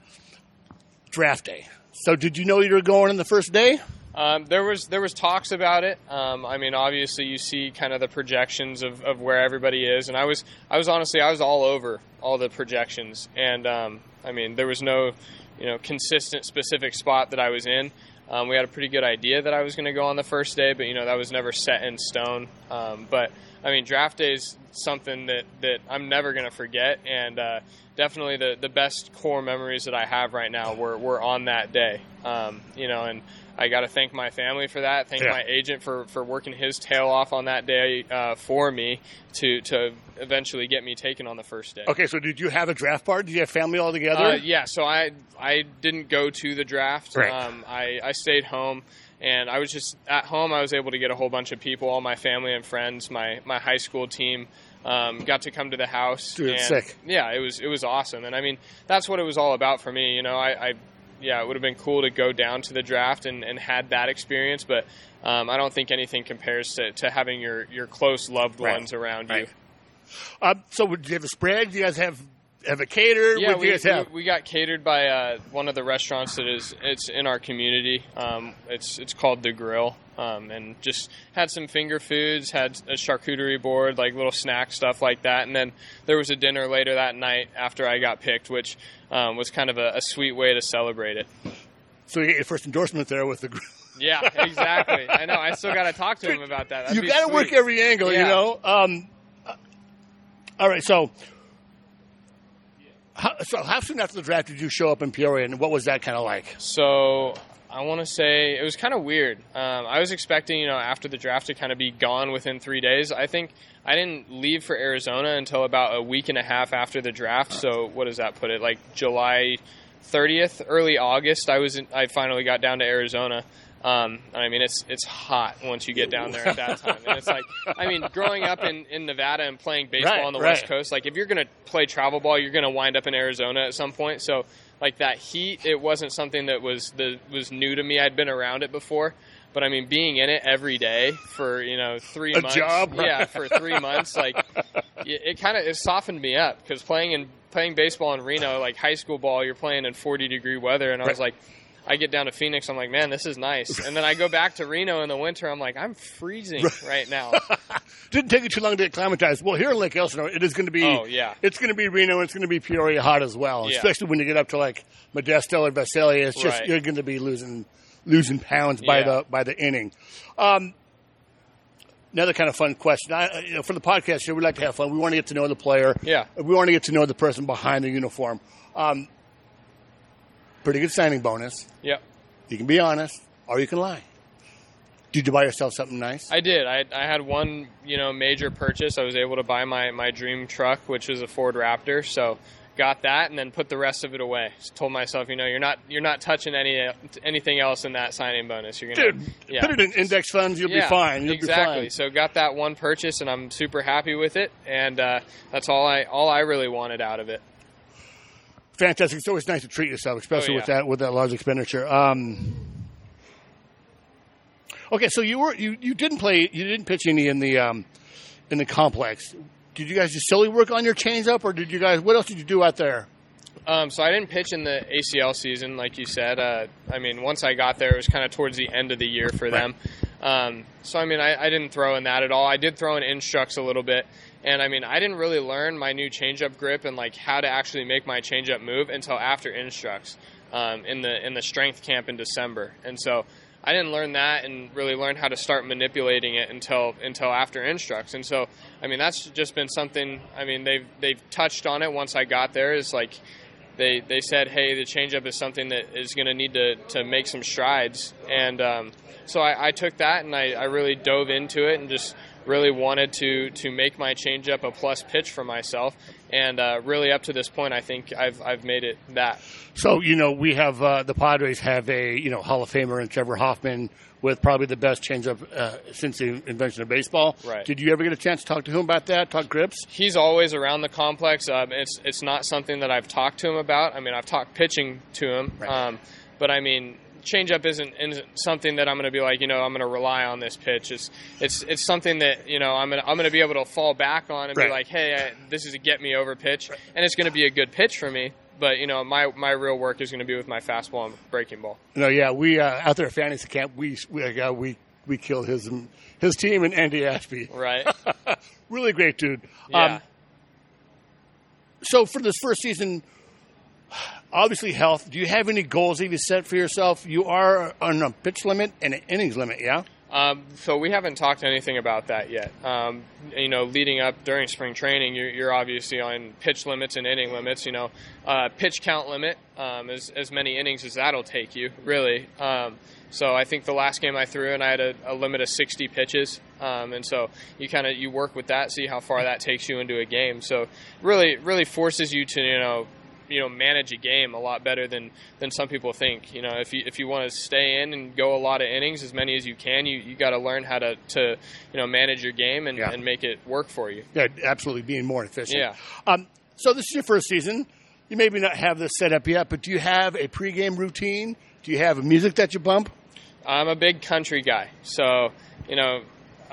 draft day. So, did you know you were going on the first day? Um, there was there was talks about it. Um, I mean, obviously, you see kind of the projections of, of where everybody is, and I was I was honestly I was all over all the projections, and um, I mean, there was no you know consistent specific spot that I was in. Um, we had a pretty good idea that I was going to go on the first day, but you know that was never set in stone. Um, but I mean, draft day is something that, that I'm never going to forget, and uh, definitely the, the best core memories that I have right now were, were on that day. Um, you know, and I got to thank my family for that. Thank Yeah. my agent for, for working his tail off on that day uh, for me to to eventually get me taken on the first day. Okay, so did you have a draft party? Did you have family all together? Uh, yeah, so I I didn't go to the draft. Right. Um, I I stayed home, and I was just at home. I was able to get a whole bunch of people, all my family and friends, my my high school team. Um, got to come to the house. Dude, and sick. Yeah, it was it was awesome, and I mean that's what it was all about for me. You know, I, I yeah, it would have been cool to go down to the draft and, and had that experience, but um, I don't think anything compares to, to having your, your close loved Right. ones around Right. you. Uh, so, did you have a spread? Do you guys have have a cater? Yeah, what we, you guys have? we, we got catered by uh, one of the restaurants that is it's in our community. Um, it's it's called the Grill, um, and just had some finger foods, had a charcuterie board, like little snack stuff like that, and then there was a dinner later that night after I got picked, which um, was kind of a, a sweet way to celebrate it. so, you get your first endorsement there with the. Grill. Yeah, exactly. I know. I still got to talk to him about that. That'd you got to work every angle, you know. Um, all right, so. How, so, how soon after the draft did you show up in Peoria, and what was that kind of like? So I want to say it was kind of weird. Um, I was expecting, you know, after the draft to kind of be gone within three days. I think I didn't leave for Arizona until about a week and a half after the draft. So what does that put it? Like July 30th, early August. I was in, I finally got down to Arizona. Um, I mean, it's it's hot once you get down there at that time, and it's like, I mean, growing up in, in Nevada and playing baseball Right, on the right. West Coast, like if you're gonna play travel ball, you're gonna wind up in Arizona at some point. So like that heat, it wasn't something that was the was new to me. I'd been around it before, but I mean, being in it every day for you know three A months, job? yeah, for three months, like it, it kind of it softened me up because playing in playing baseball in Reno, like high school ball, you're playing in 40 degree weather, and I was Right. like. I get down to Phoenix, I'm like, man, this is nice. And then I go back to Reno in the winter, I'm like, I'm freezing right now. Didn't take you too long to acclimatize. Well, here in Lake Elsinore, it is going to be. Oh, yeah. It's going to be Reno. It's going to be Peoria hot as well. Yeah. Especially when you get up to like Modesto or Visalia. It's just Right. you're going to be losing losing pounds by Yeah. the by the inning. Um, another kind of fun question. I, you know, for the podcast here, we like to have fun. We want to get to know the player. Yeah. We want to get to know the person behind the uniform. Um, pretty good signing bonus. Yep. You can be honest, or you can lie. Did you buy yourself something nice? I did. I, I had one, you know, major purchase. I was able to buy my, my dream truck, which was a Ford Raptor. So got that, and then put the rest of it away. Just told myself, you know, you're not you're not touching any anything else in that signing bonus. You're gonna Dude, yeah. put it in index funds. You'll yeah, be fine. You'll exactly. be fine. So got that one purchase, and I'm super happy with it. And uh, that's all I all I really wanted out of it. Fantastic. It's always nice to treat yourself, especially Oh, with that with that large expenditure. Um, okay, so you were you, you didn't play you didn't pitch any in the um, in the complex. Did you guys just solely work on your changeup, or did you guys? What else did you do out there? Um, so I didn't pitch in the ACL season, like you said. Uh, I mean, once I got there, it was kind of towards the end of the year for them. Um, so I mean, I, I didn't throw in that at all. I did throw in instructs a little bit, and I mean, I didn't really learn my new changeup grip and like how to actually make my changeup move until after instructs um, in the in the strength camp in December. And so I didn't learn that and really learn how to start manipulating it until until after instructs. And so I mean, that's just been something. I mean, they've they've touched on it once I got there. Is like they they said, hey, the changeup is something that is going to need to to make some strides, and um, so I, I took that and I, I really dove into it and just really wanted to to make my changeup a plus pitch for myself, and uh, really up to this point, I think I've I've made it that. So you know we have uh, the Padres have a you know Hall of Famer and Trevor Hoffman with probably the best changeup uh, since the invention of baseball. Right. Did you ever get a chance to talk to him about that? Talk grips? he's always around the complex. Um, it's it's not something that I've talked to him about. I mean, I've talked pitching to him, Right. um, but I mean, changeup isn't, isn't something that I'm going to be like, you know, I'm going to rely on this pitch. It's it's it's something that you know I'm going to I'm going to be able to fall back on and Right. be like, hey, I, this is a get me over pitch, and it's going to be a good pitch for me. but you know, my my real work is going to be with my fastball and breaking ball. No, yeah, we uh, out there at fantasy camp, we we uh, we we killed his his team and Andy Ashby. Right. really great dude. Yeah. Um, so for this first season, obviously health. Do you have any goals that you set for yourself? You are on a pitch limit and an innings limit, yeah. Um, so we haven't talked anything about that yet. Um, you know, leading up during spring training, you're, you're, obviously on pitch limits and inning limits. You know, uh, pitch count limit um, as many innings as that'll take you, really. Um, so I think the last game I threw, and I had a, a limit of 60 pitches, um, and so you kind of you work with that, see how far that takes you into a game. So really, really forces you to you know you know manage a game a lot better than than some people think. You know, if you if you want to stay in and go a lot of innings, as many as you can, you you got to learn how to to you know manage your game and, Yeah. and make it work for you. Yeah, absolutely, being more efficient. Yeah. Um, so this is your first season. You maybe not have this set up yet, but do you have a pregame routine? Do you have music that you bump? I'm a big country guy, so you know.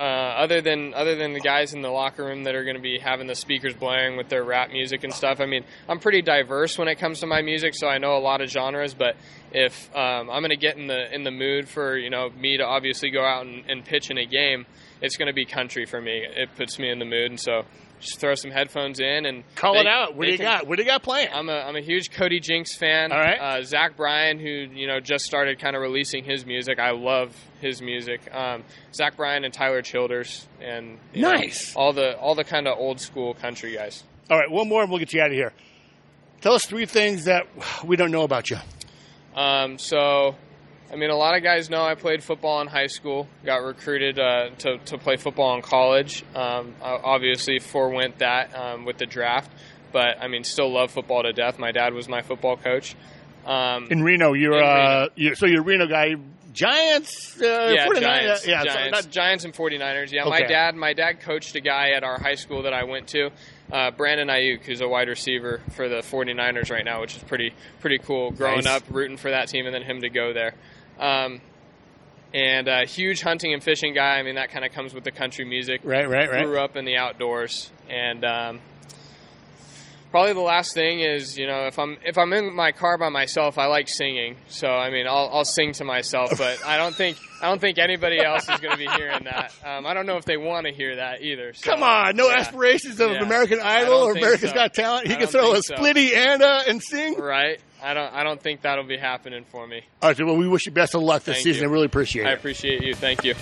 Uh, other than other than the guys in the locker room that are going to be having the speakers blaring with their rap music and stuff, I mean, I'm pretty diverse when it comes to my music, so I know a lot of genres. But if um, I'm going to get in the in the mood for you know me to obviously go out and, and pitch in a game, it's going to be country for me. It puts me in the mood, and so just throw some headphones in and Call they- it out. What do you can- got? What do you got playing? I'm a I'm a huge Cody Jinks fan. All right. Uh, Zach Bryan, who you know just started kind of releasing his music. I love his music. Um, Zach Bryan and Tyler Childers, and you know, Nice. all the all the kind of old school country guys. All right, one more and we'll get you out of here. Tell us three things that we don't know about you. Um, so, I mean, a lot of guys know I played football in high school. Got recruited uh, to to play football in college. Um, I obviously forewent that um, with the draft, but I mean, still love football to death. My dad was my football coach. Um, In Reno, you're In uh, you so you're a Reno guy. Giants, uh, yeah, 49 Giants, yeah, Giants, not- Giants and 49ers. Yeah, my dad, my dad coached a guy at our high school that I went to, uh, Brandon Aiyuk, who's a wide receiver for the 49ers right now, which is pretty pretty cool. Growing Nice. up, rooting for that team, and then him to go there. Um, and a huge hunting and fishing guy. I mean, that kind of comes with the country music. right, right, right. Grew up in the outdoors, and um, probably the last thing is, you know, if I'm if I'm in my car by myself, I like singing. So I mean, I'll I'll sing to myself, but I don't think I don't think anybody else is going to be hearing that. Um, I don't know if they want to hear that either. So, Come on, no yeah. aspirations of Yeah. American Idol or America's so. Got Talent. He can throw a so. splitty and uh, and sing. Right? I don't I don't think that'll be happening for me. All right, so, well, we wish you best of luck this Thank season. you. I really appreciate I it. I appreciate you. Thank you.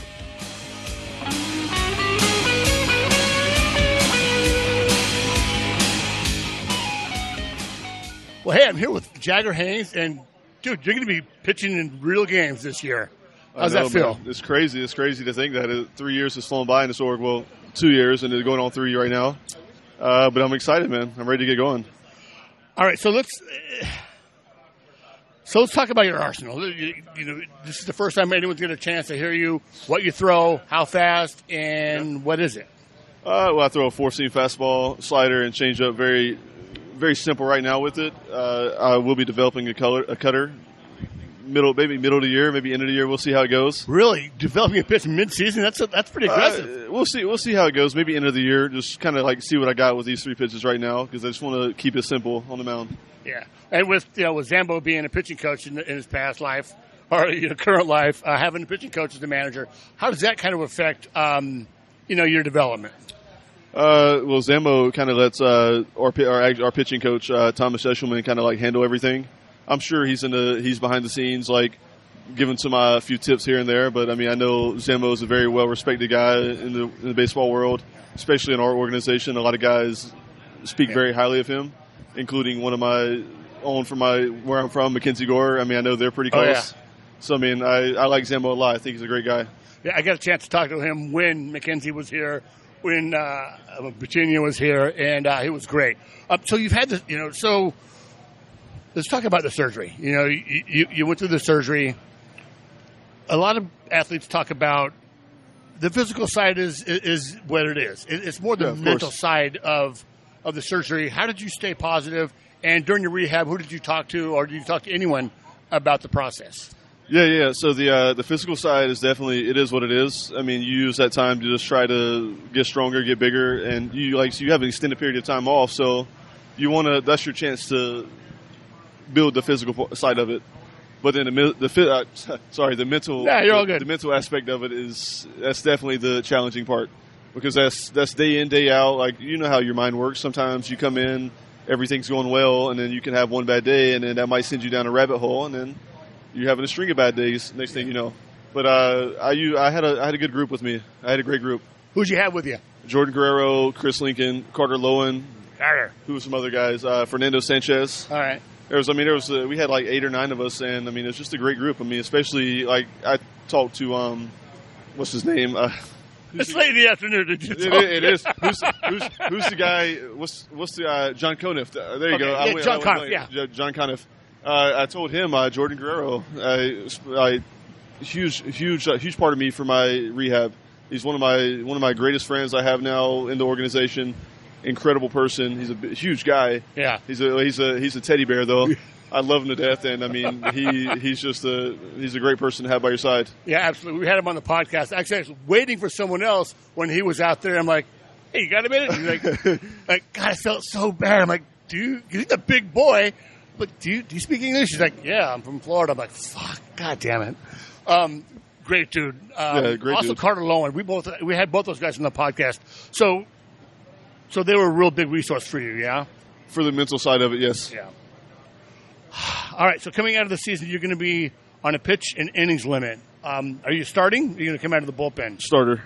Well, hey, I'm here with Jagger Haynes, and dude, you're going to be pitching in real games this year. How's know, that feel? man. It's crazy. It's crazy to think that three years has flown by in this org. Well, two years, and it's going on three right now. Uh, but I'm excited, man. I'm ready to get going. All right, so let's so let's talk about your arsenal. You, you know, this is the first time anyone's get a chance to hear you. What you throw, how fast, and what is it? Uh, well, I throw a four seam fastball, slider, and change up. Very, very simple right now with it. Uh, I will be developing a color, a cutter, middle, maybe middle of the year, maybe end of the year. We'll see how it goes. Really, developing a pitch mid-season? That's that's pretty aggressive. Uh, we'll see. We'll see how it goes. Maybe end of the year. Just kind of like see what I got with these three pitches right now because I just want to keep it simple on the mound. yeah, and with you know with Zambo being a pitching coach in, in his past life or you know, current life, uh, having a pitching coach as a manager, how does that kind of affect um, you know your development? Uh, well, Zambo kind of lets uh, our, our our pitching coach uh, Thomas Eshelman kind of like handle everything. I'm sure he's in the he's behind the scenes like giving some uh, a few tips here and there. But I mean, I know Zambo is a very well respected guy in the in the baseball world, especially in our organization. A lot of guys speak very highly of him, including one of my own from my where I'm from, Mackenzie Gore. I mean, I know they're pretty Oh, close. yeah. So I mean, I, I like Zambo a lot. I think he's a great guy. Yeah, I got a chance to talk to him when Mackenzie was here, when uh, Virginia was here, and uh, it was great. Uh, so you've had this, you know. So let's talk about the surgery. You know, you, you, you went through the surgery. A lot of athletes talk about the physical side is is what it is. It, it's more the Yeah, mental course. side of of the surgery. How did you stay positive? And during your rehab, who did you talk to, or did you talk to anyone about the process? Yeah, yeah. So the uh, the physical side is definitely it is what it is. I mean, you use that time to just try to get stronger, get bigger, and you like so you have an extended period of time off. So you want to that's your chance to build the physical side of it. But then the the uh, sorry the mental Yeah, you're all the- good. The mental aspect of it is that's definitely the challenging part because that's that's day in day out. Like you know how your mind works. Sometimes you come in, everything's going well, and then you can have one bad day, and then that might send you down a rabbit hole, and then you're having a string of bad days. Next thing you know. But uh, I you I had a I had a good group with me. I had a great group. Who'd you have with you? Jordan Guerrero, Chris Lincoln, Carter Loewen, Carter. who was some other guys, uh, Fernando Sanchez. All right. There was, I mean, there was, uh, we had like eight or nine of us, and I mean, it's just a great group. I mean, especially like I talked to, um, what's his name? Uh, It's late in the afternoon. Did you it, talk? it is. Who's, who's, who's the guy? What's what's the uh, John Conniff? Uh, there you Okay, go. yeah, I John I Conniff, blank. yeah. John Conniff. Uh, I told him uh, Jordan Guerrero. Uh, I, huge, huge, uh, huge part of me for my rehab. He's one of my one of my greatest friends I have now in the organization. Incredible person. He's a huge guy. Yeah. He's a he's a he's a teddy bear though. I love him to death, and I mean he he's just a he's a great person to have by your side. Yeah, absolutely. We had him on the podcast. Actually, I was waiting for someone else when he was out there. I'm like, hey, you got a minute? He's like, like, God, I felt so bad. I'm like, dude, you, he's a big boy, but do you, do you speak English? He's like, yeah, I'm from Florida. I'm like, fuck, God damn it. Um, great dude. Um, Yeah, great also, dude. Carter Loewen. We both, we had both those guys on the podcast. So, so they were a real big resource for you, yeah? For the mental side of it, yes. Yeah. All right. So coming out of the season, you're going to be on a pitch and innings limit. Um, are you starting? Are you going to come out of the bullpen? Starter.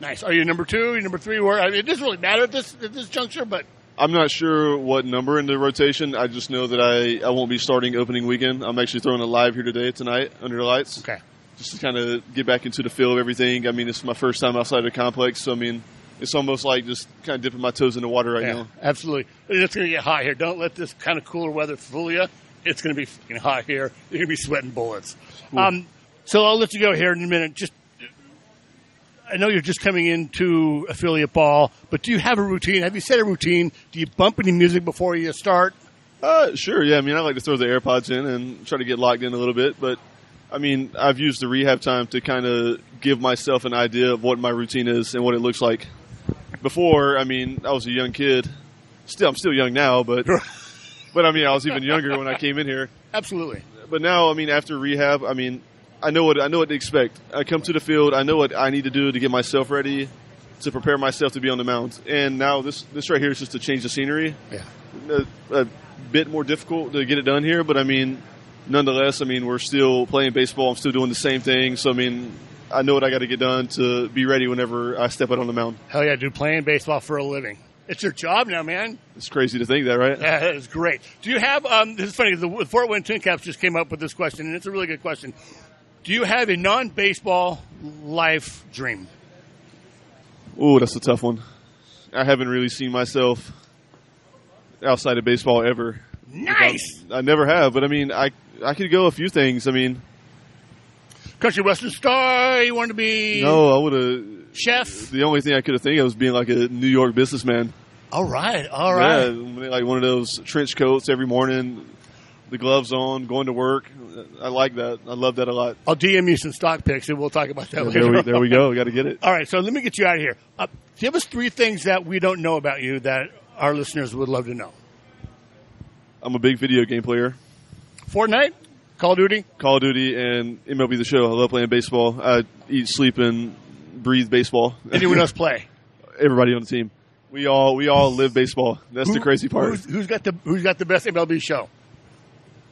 Nice. Are you number two? Are you number three? Where I mean, it doesn't really matter at this at this juncture, but I'm not sure what number in the rotation. I just know that I, I won't be starting opening weekend. I'm actually throwing a live here today, tonight, under the lights. okay. Just to kind of get back into the feel of everything. I mean, it's my first time outside the complex, so I mean, it's almost like just kind of dipping my toes in the water right Yeah, now. absolutely. It's going to get hot here. Don't let this kind of cooler weather fool you. It's going to be fucking hot here. You're going to be sweating bullets. Um, so I'll let you go here in a minute. Just, I know you're just coming into affiliate ball, but do you have a routine? Have you set a routine? Do you bump any music before you start? Uh, sure, yeah. I mean, I like to throw the AirPods in and try to get locked in a little bit, but I mean, I've used the rehab time to kind of give myself an idea of what my routine is and what it looks like. Before, I mean, I was a young kid. Still, I'm still young now, but but I mean, I was even younger when I came in here. Absolutely. But now, I mean, after rehab, I mean, I know what I know what to expect. I come to the field. I know what I need to do to get myself ready to prepare myself to be on the mound. And now this this right here is just to change the scenery. Yeah. A, a bit more difficult to get it done here, but I mean, nonetheless, I mean, we're still playing baseball. I'm still doing the same thing. So I mean, I know what I got to get done to be ready whenever I step out on the mound. Hell yeah, dude, playing baseball for a living. It's your job now, man. It's crazy to think that, right? Yeah, that is great. Do you have? Um, this is funny. The Fort Wayne Tin Caps just came up with this question, and it's a really good question. Do you have a non-baseball life dream? Ooh, that's a tough one. I haven't really seen myself outside of baseball ever. Nice. I never have, but I mean, I I could go a few things. I mean, Country Western Star. You wanted to be no, I would have. chef? The only thing I could have think of was being like a New York businessman. All right, all right. Yeah, like one of those trench coats every morning, the gloves on, going to work. I like that. I love that a lot. I'll DM you some stock picks, and we'll talk about that later. There we, there we go. Got to get it. All right, so let me get you out of here. Uh, give us three things that we don't know about you that our listeners would love to know. I'm a big video game player. Fortnite, Call of Duty. Call of Duty and MLB The Show. I love playing baseball. I eat, sleep, and breathe baseball. Anyone else play? Everybody on the team. We all we all live baseball. That's the crazy part. Who's, who's got the Who's got the best MLB show?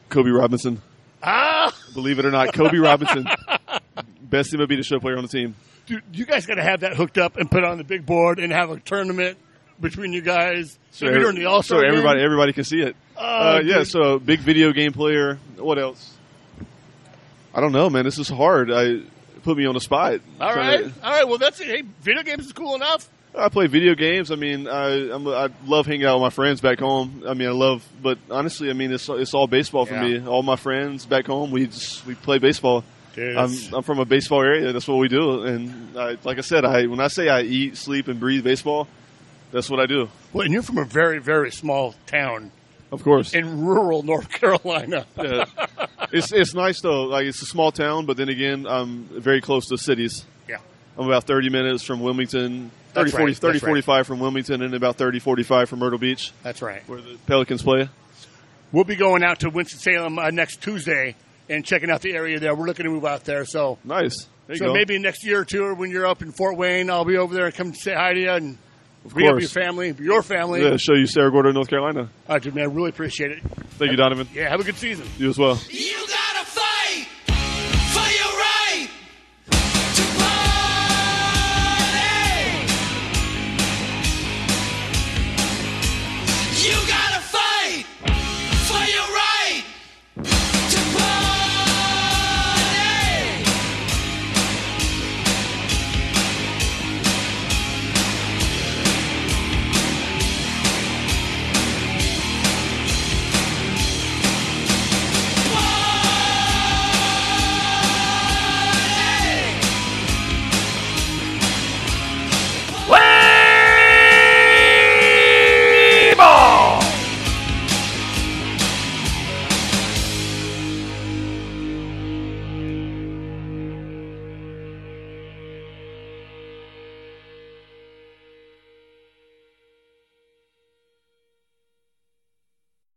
Kobe Robinson. Ah, Believe it or not, Kobe Robinson, best MLB The Show player on the team. dude, you guys got to have that hooked up and put on the big board and have a tournament between you guys. so during the All Star. so everybody everybody can see it. Oh, uh, yeah, so big video game player. What else? I don't know, man. This is hard. I put me on the spot. All right, to, all right. Well, that's it. Hey, video games is cool enough. I play video games. I mean, I I'm, I love hanging out with my friends back home. I mean, I love, but honestly, I mean, it's it's all baseball for Yeah. me. All my friends back home, we just we play baseball. Dude, I'm I'm from a baseball area. That's what we do. And I, like I said, I when I say I eat, sleep, and breathe baseball, that's what I do. Well, and you're from a very, very small town Of course. in rural North Carolina. Yeah. it's it's nice though. Like it's a small town, but then again, I'm very close to cities. Yeah. I'm about 30 minutes from Wilmington, 30, That's 40, right, 30 that's right. 45 from Wilmington, and about 30, 45 from Myrtle Beach, That's right. where the Pelicans play. we'll be going out to Winston Salem uh, next Tuesday and checking out the area there. We're looking to move out there, so Nice. There you so go. maybe next year or two, or when you're up in Fort Wayne, I'll be over there and come say hi to you and bring up your family, your family. yeah, show you Cerro Gordo, North Carolina. All right, dude, man, I really appreciate it. Thank you, Donavan. Yeah, have a good season. You as well. You